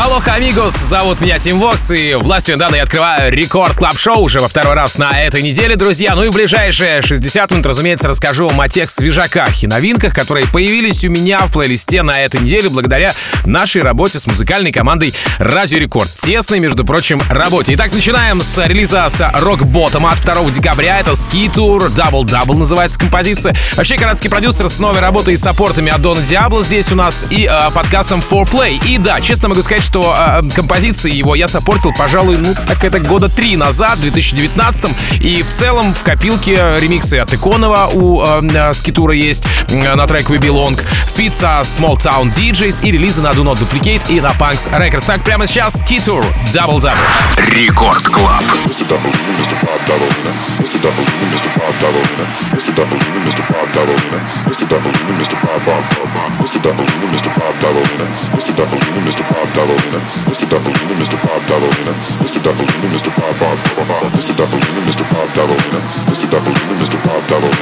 Алло, амигос, зовут меня Тим Вокс, и властью данной я открываю Record Club Show уже во второй раз на этой неделе, друзья. Ну и в ближайшие 60 минут, разумеется, расскажу вам о тех свежаках и новинках, которые появились у меня в плейлисте на этой неделе благодаря нашей работе с музыкальной командой Радио Рекорд. Тесной, между прочим, работе. Итак, начинаем с релиза с Rock Bottom от 2 декабря. Это Double Double называется композиция. Вообще, канадский продюсер с новой работой и саппортами от Дона Диабло здесь у нас и э, подкастом 4Play. И да, честно могу сказать, что э, композиции его я саппортил, пожалуй, ну, так это года три назад, в 2019 И в целом в копилке ремиксы от Иконова у э, Skitour а есть э, на трек We Belong, feat. со Small Town DJs и релизы на Do Not Duplicate и на Punks Records. Так, прямо сейчас Skitour Double Double. Record Club. Mr. Double, Mr. Pop Double, Mr. Double, Mr. Pop Double, Mr. Double, Mr. Pop Double, Mr. Double, Mr. Pop Pop Pop, Mr. Double, Mr. Pop Double, Doppelina, Mr. Doppelina, Mr. Bob Doppelina, Mr. Doppelina, Mr. Bob Bob Bob, Mr. Doppelina, Mr. Bob Doppelina, Mr. Doppelina, Mr. Bob Doppelina.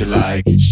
What you like.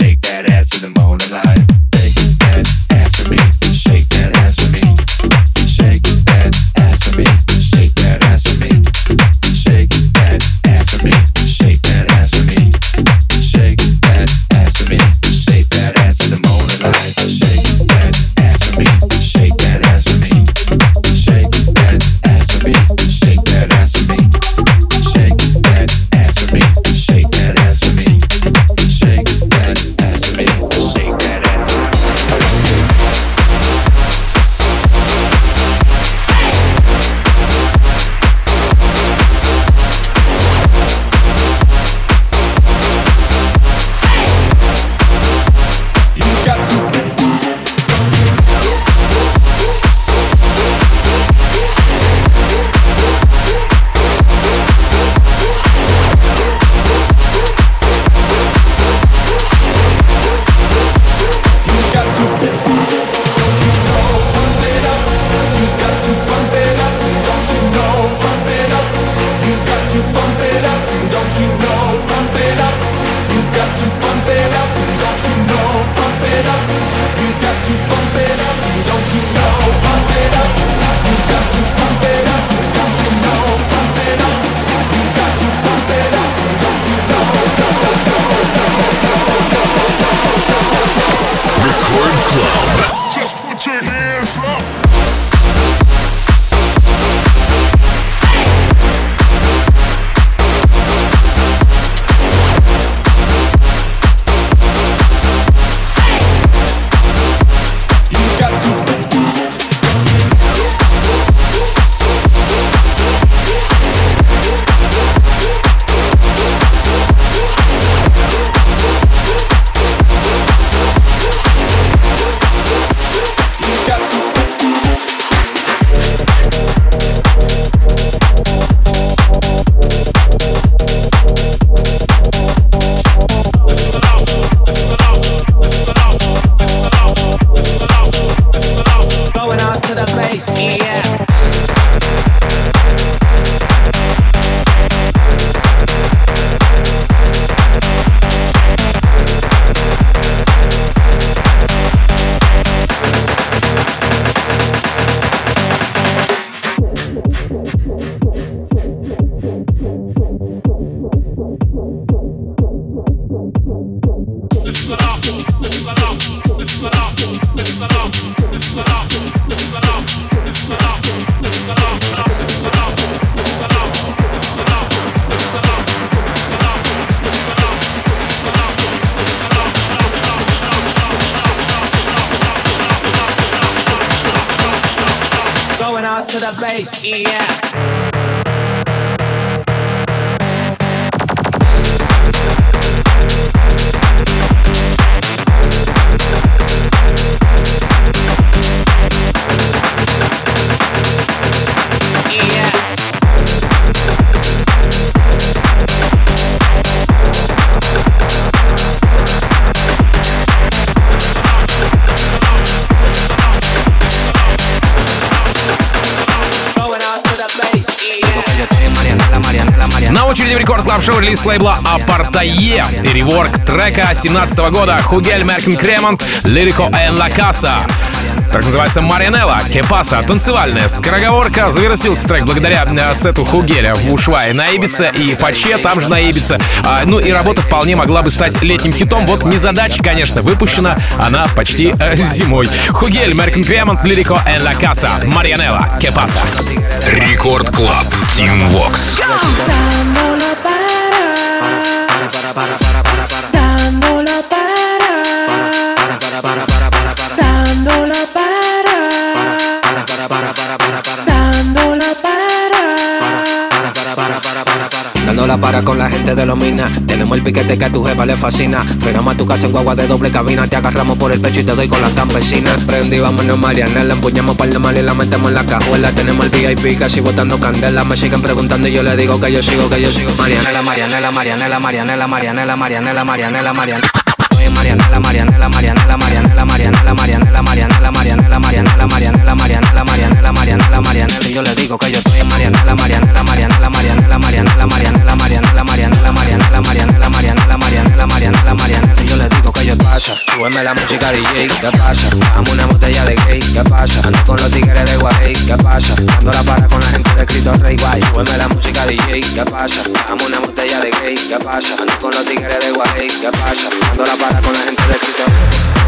Шоу релиз лейбла Апартае и реворк трека 17 года Хугель Меркин Кремонт Лирико Эн Ла Каса. Так называется Марианелла, Кепаса, танцевальная скороговорка. Завершился трек благодаря э, сету Хугеля в Ушвае на Ибице и Паче, там же на Ибице. А, ну и работа вполне могла бы стать летним хитом. Вот незадача, конечно, выпущена она почти э, зимой. Хугель, Меркин Кремонт, Лирико Эн Ла Каса, Марианелла, Кепаса. Рекорд Клаб. Тим Вокс. para, para. Para. Para con la gente de los minas. Tenemos el piquete que a tu jefa le fascina. Frenamos a tu casa en guagua de doble cabina. Te agarramos por el pecho y te doy con las campesinas. Prendí, vámonos Marianela. Empuñamos par de mal y la metemos en la cajuela. Tenemos el VIP casi botando candela. Me siguen preguntando y yo le digo que yo sigo, que yo sigo. Marianela, Marianela, Marianela, Marianela, Marianela, Marianela, Marianela, Marianela. Estoy en Marianela, Marianela, Marianela, Marianela, Marianela, Marianela, Marianela, Marianela, Marianela, Marianela, Marianela, Marianela, Marianela, Marianela. Y yo le digo que yo estoy en Marianela, Marianela, Marianela, Marianela, Marianela, Marianela, Marianela, Marianela, Marianela. Súbeme la música DJ, ¿qué pasa? Dame una botella de gay, ¿qué pasa? Ando con los tigres de Guay, ¿qué pasa? Dando la para con la gente de Cristo Rey, guay, súbeme la música DJ, ¿qué pasa? Dame una botella de gay, ¿qué pasa? Ando con los tigres de Guay, ¿qué pasa? Dando la para con la gente de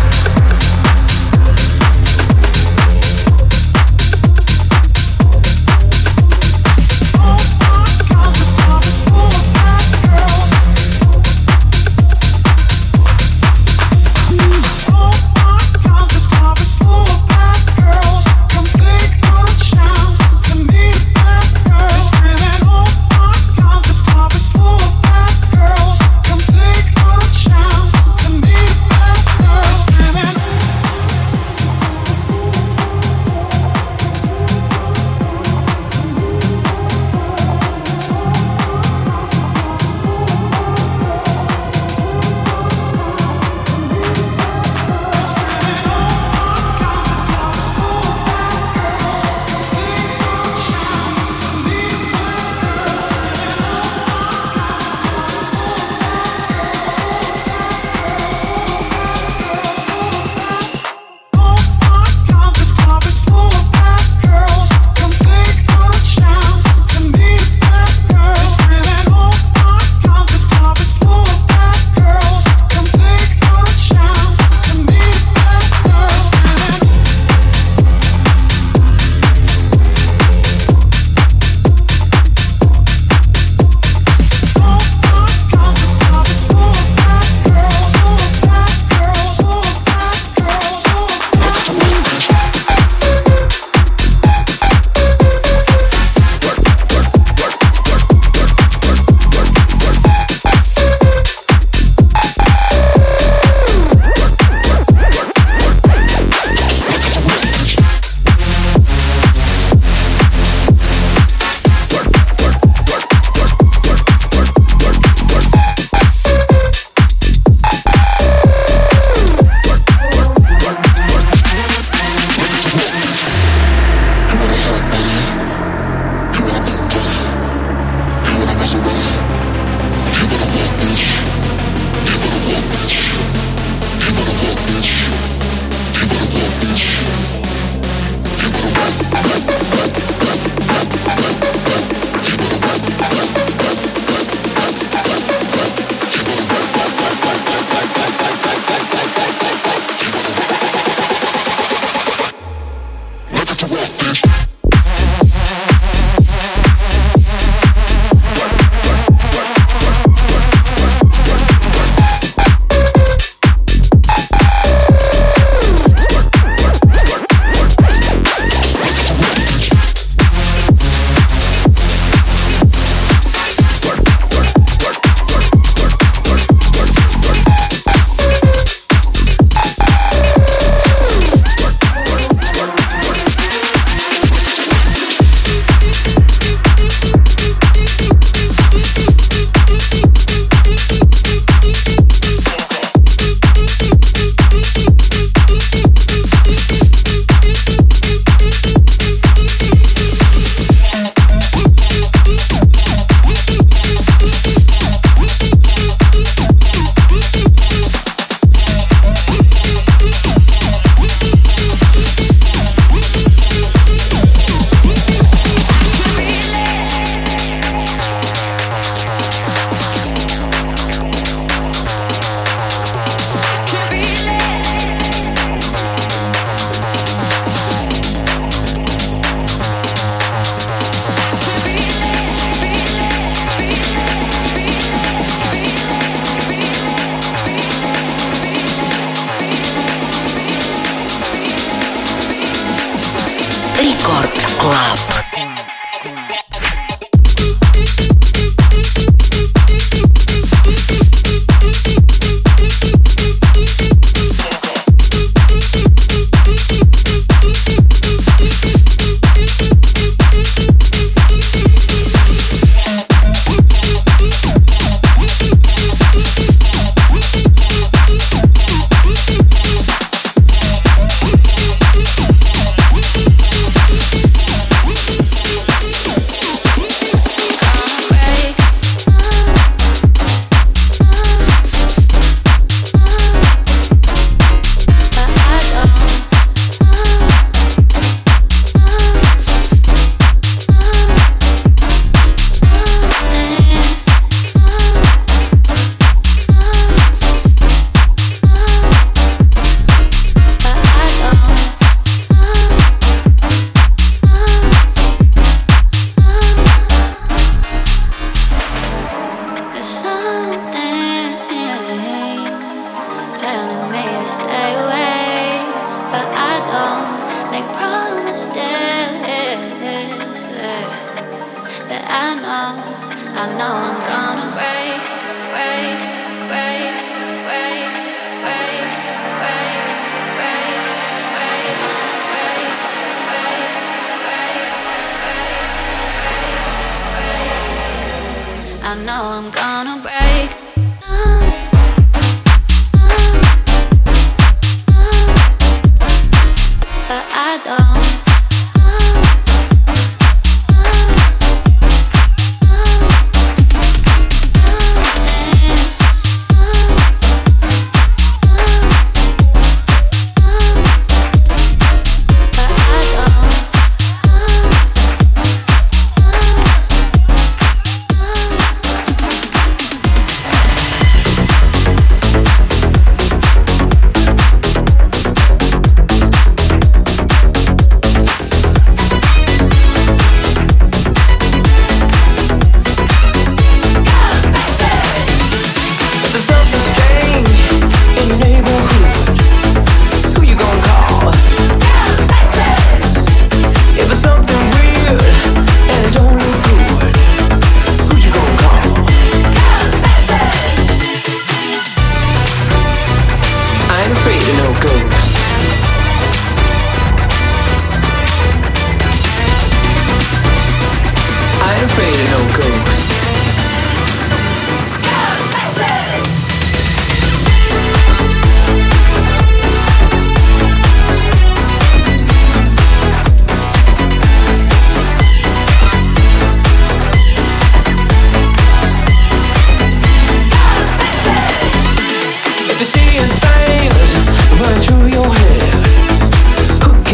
I know I'm gonna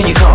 can you come?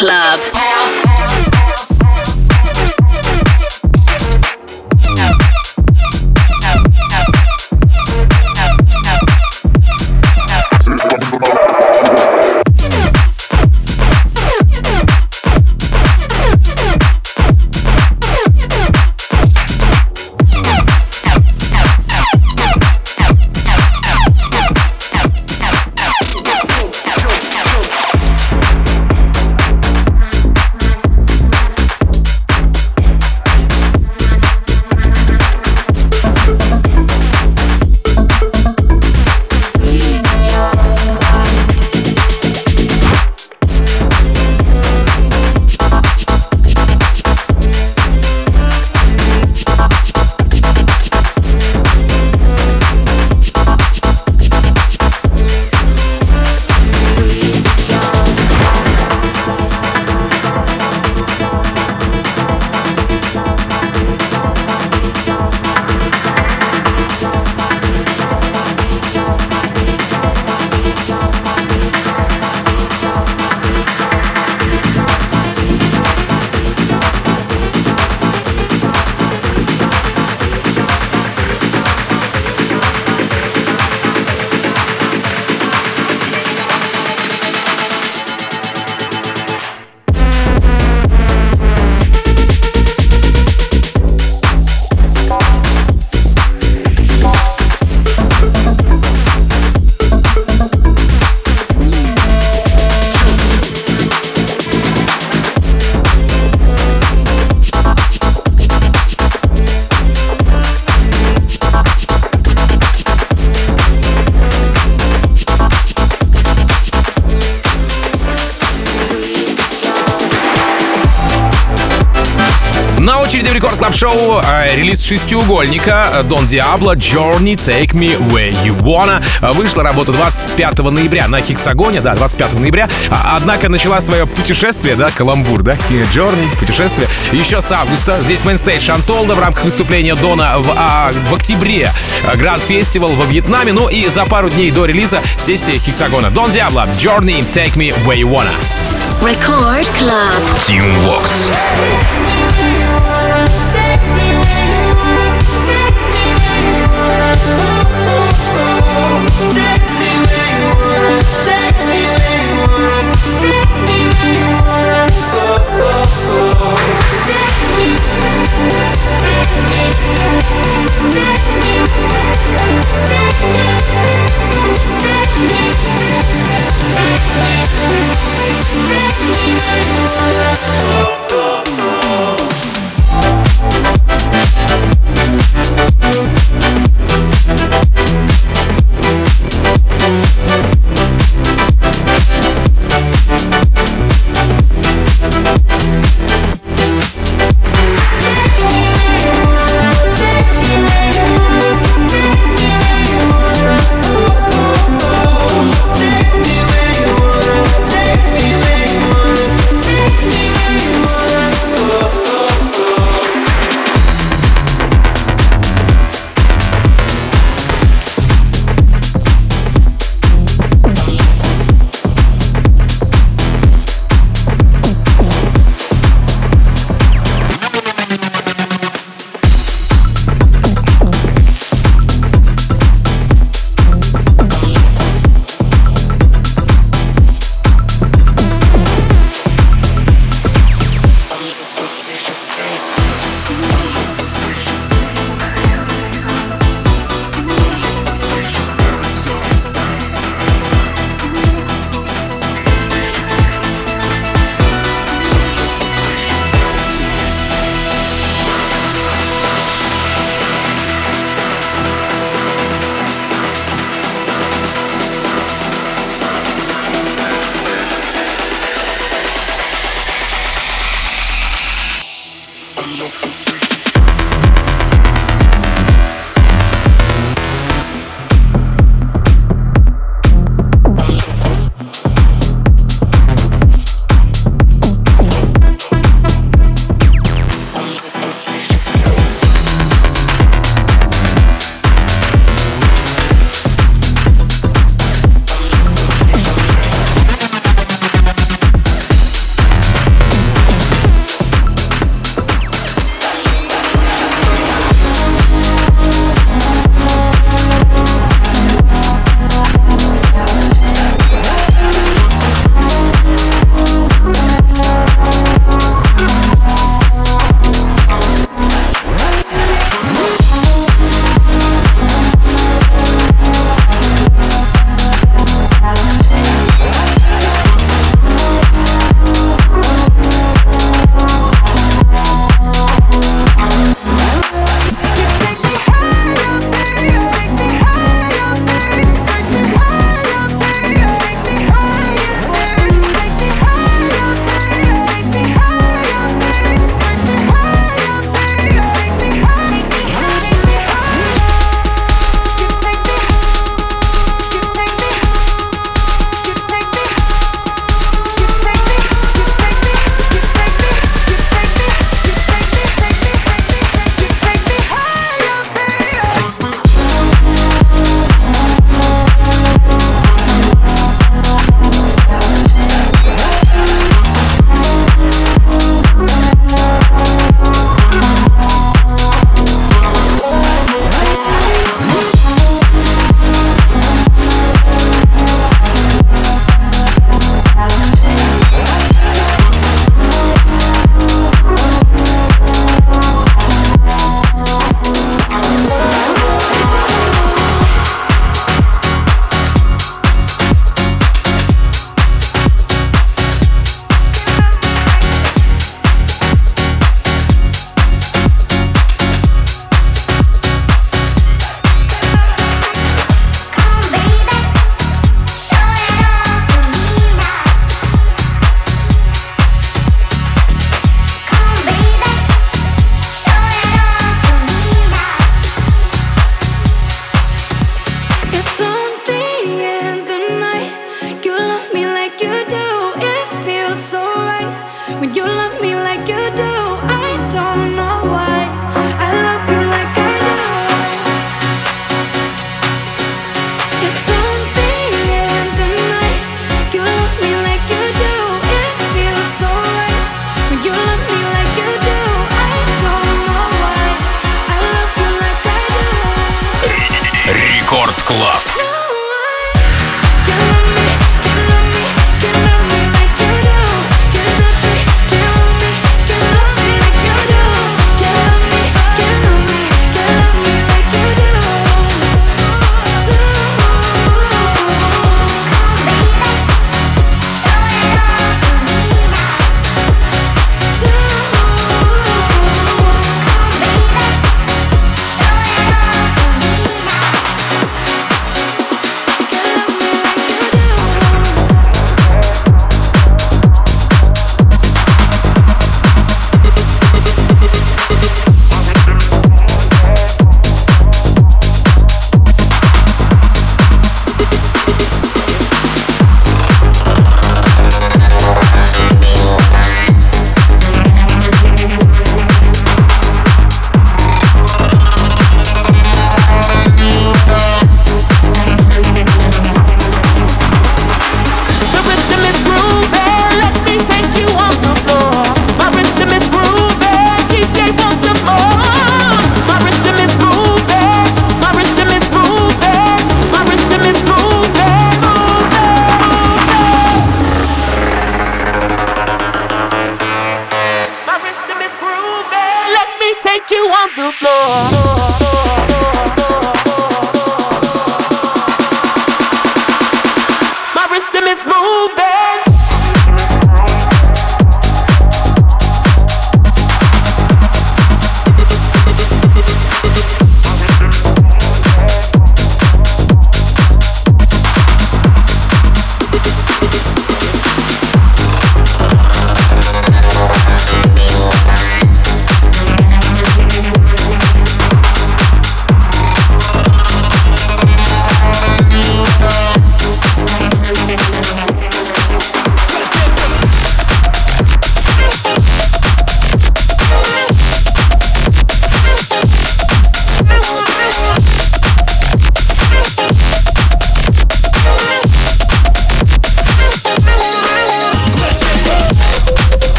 Club. Релиз шестиугольника Don Diablo Journey Take Me Where You Wanna. Э, Вышла работа 25 ноября на Хексагоне, да, 25 ноября. А- Однако начала свое путешествие, да, каламбур, да, Journey, путешествие, еще с августа. Здесь мейнстейдж Шантолда в рамках выступления Дона в, а, в октябре. Гранд Фестивал во Вьетнаме. Ну и за пару дней до релиза сессия Хексагона. Don Diablo Journey Take Me Where You Wanna. Record Club. Team Vox.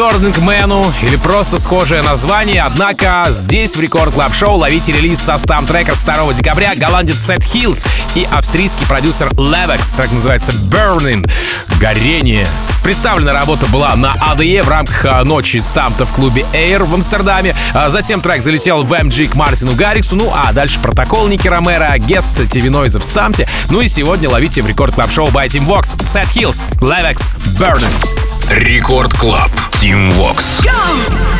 Burning Man или просто схожее название, однако здесь в Рекорд Клаб Шоу ловите релиз со стам трека с 2 декабря голландец Сет Хиллс и австрийский продюсер Levex, трек называется Burning, горение. Представлена работа была на АДЕ в рамках а, ночи стамта в клубе Air в Амстердаме. А затем трек залетел в MG к Мартину Гарриксу. Ну а дальше протокол Ники Ромеро, Гест Тивинойза в стамте. Ну и сегодня ловите в рекорд клаб шоу by Team Vox. Set Hills, Levex, Burning. Рекорд Клаб. Team Vox. Go!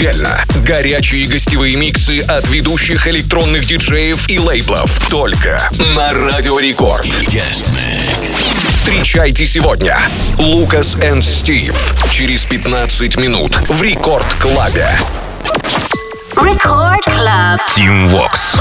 Еженедельно. Горячие гостевые миксы от ведущих электронных диджеев и лейблов. Только на Радио Рекорд. Встречайте сегодня Лукас энд Стив через 15 минут в Рекорд Клабе. Record Club. Team Vox.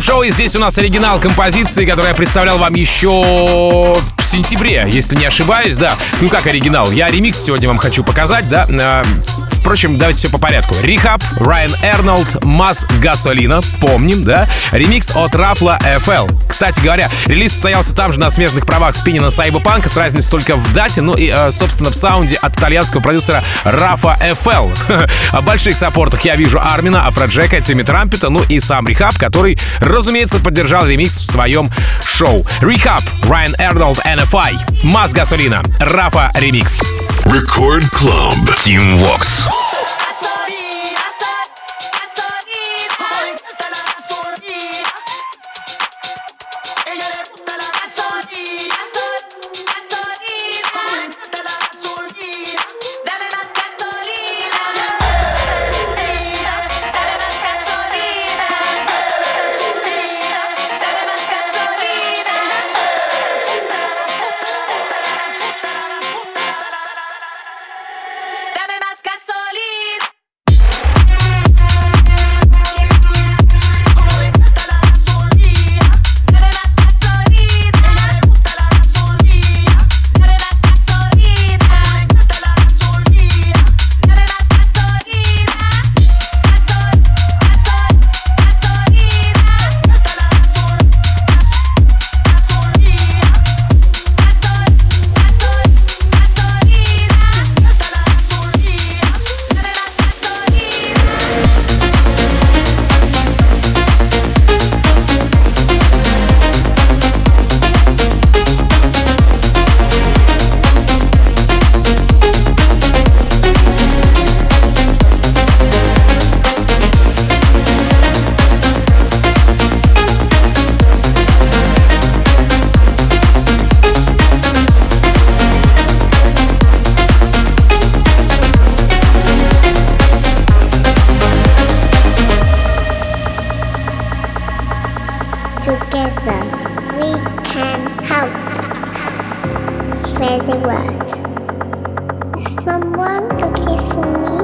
Клаб Шоу, и здесь у нас оригинал композиции, которую я представлял вам еще в сентябре, если не ошибаюсь, да. Ну как оригинал? Я ремикс сегодня вам хочу показать, да. А, Впрочем, давайте все по порядку. Рихаб, Райан Эрнолд, Мас Гасолина, помним, да? Ремикс от Рафла FL. Кстати говоря, релиз состоялся там же на смежных правах с Пинина Сайбопанка, с разницей только в дате, ну и, э, собственно, в саунде от итальянского продюсера Рафа FL. О больших саппортах я вижу Армина, Афроджека, Тимми Трампета, ну и сам Рихаб, который, разумеется, поддержал ремикс в своем шоу. Рихаб, Райан Эрнолд, NFI, Мас Гасолина, Рафа ремикс. Record Club. Team Vox. Spread the word. Someone looking for me.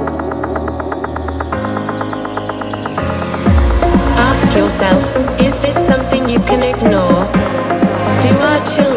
Ask yourself, is this something you can ignore? Do our children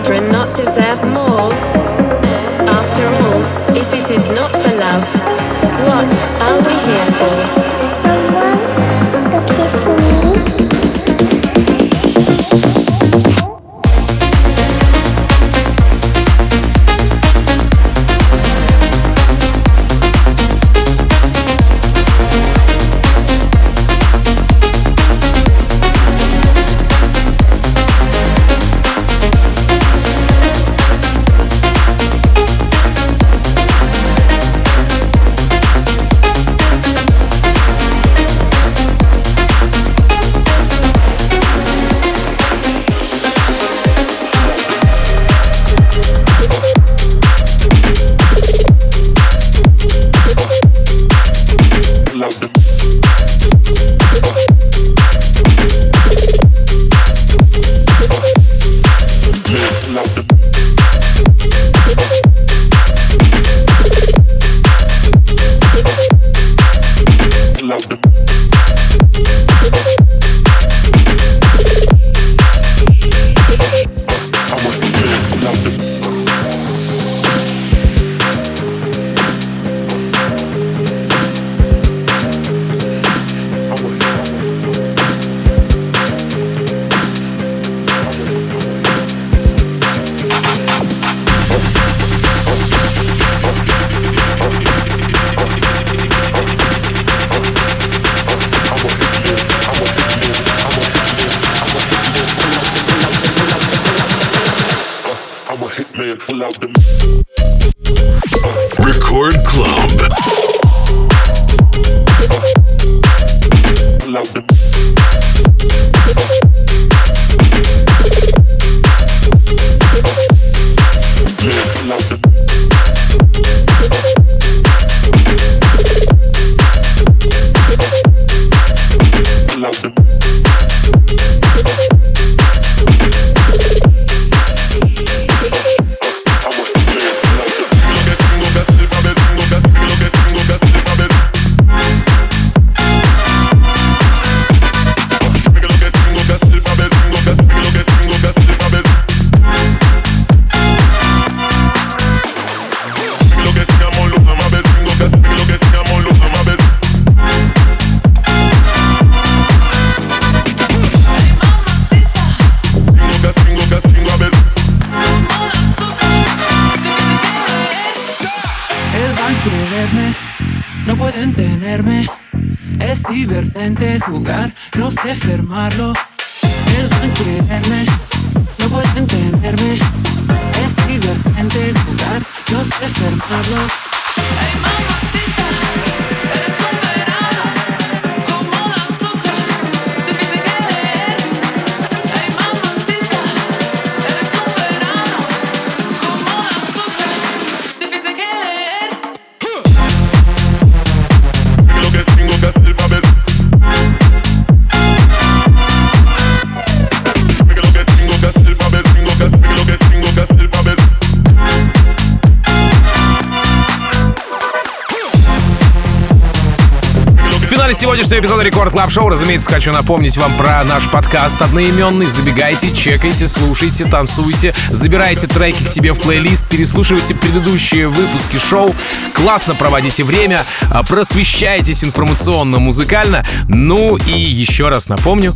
сегодняшнего эпизода Record Club Show, разумеется, хочу напомнить вам про наш подкаст одноименный. Забегайте, чекайте, слушайте, танцуйте, забирайте треки к себе в плейлист, переслушивайте предыдущие выпуски шоу, классно проводите время, а, просвещайтесь информационно-музыкально. Ну и еще раз напомню,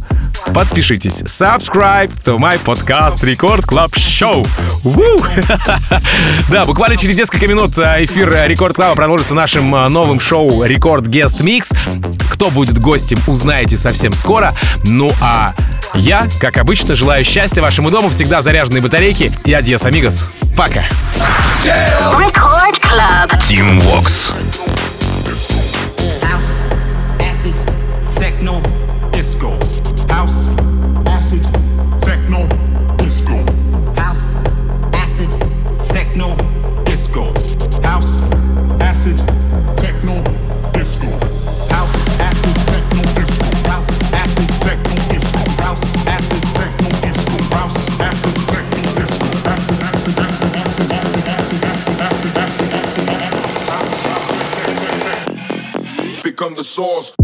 подпишитесь. Subscribe to my podcast Record Club Show. Да, буквально через несколько минут а, эфир Record Club а продолжится нашим а, новым шоу Record Guest Mix. Кто будет гостем, узнаете совсем скоро. Ну а я, как обычно, желаю счастья вашему дому, всегда заряженные батарейки и адьос, амигос. Пока. Record Club. Team Vox. Become the source.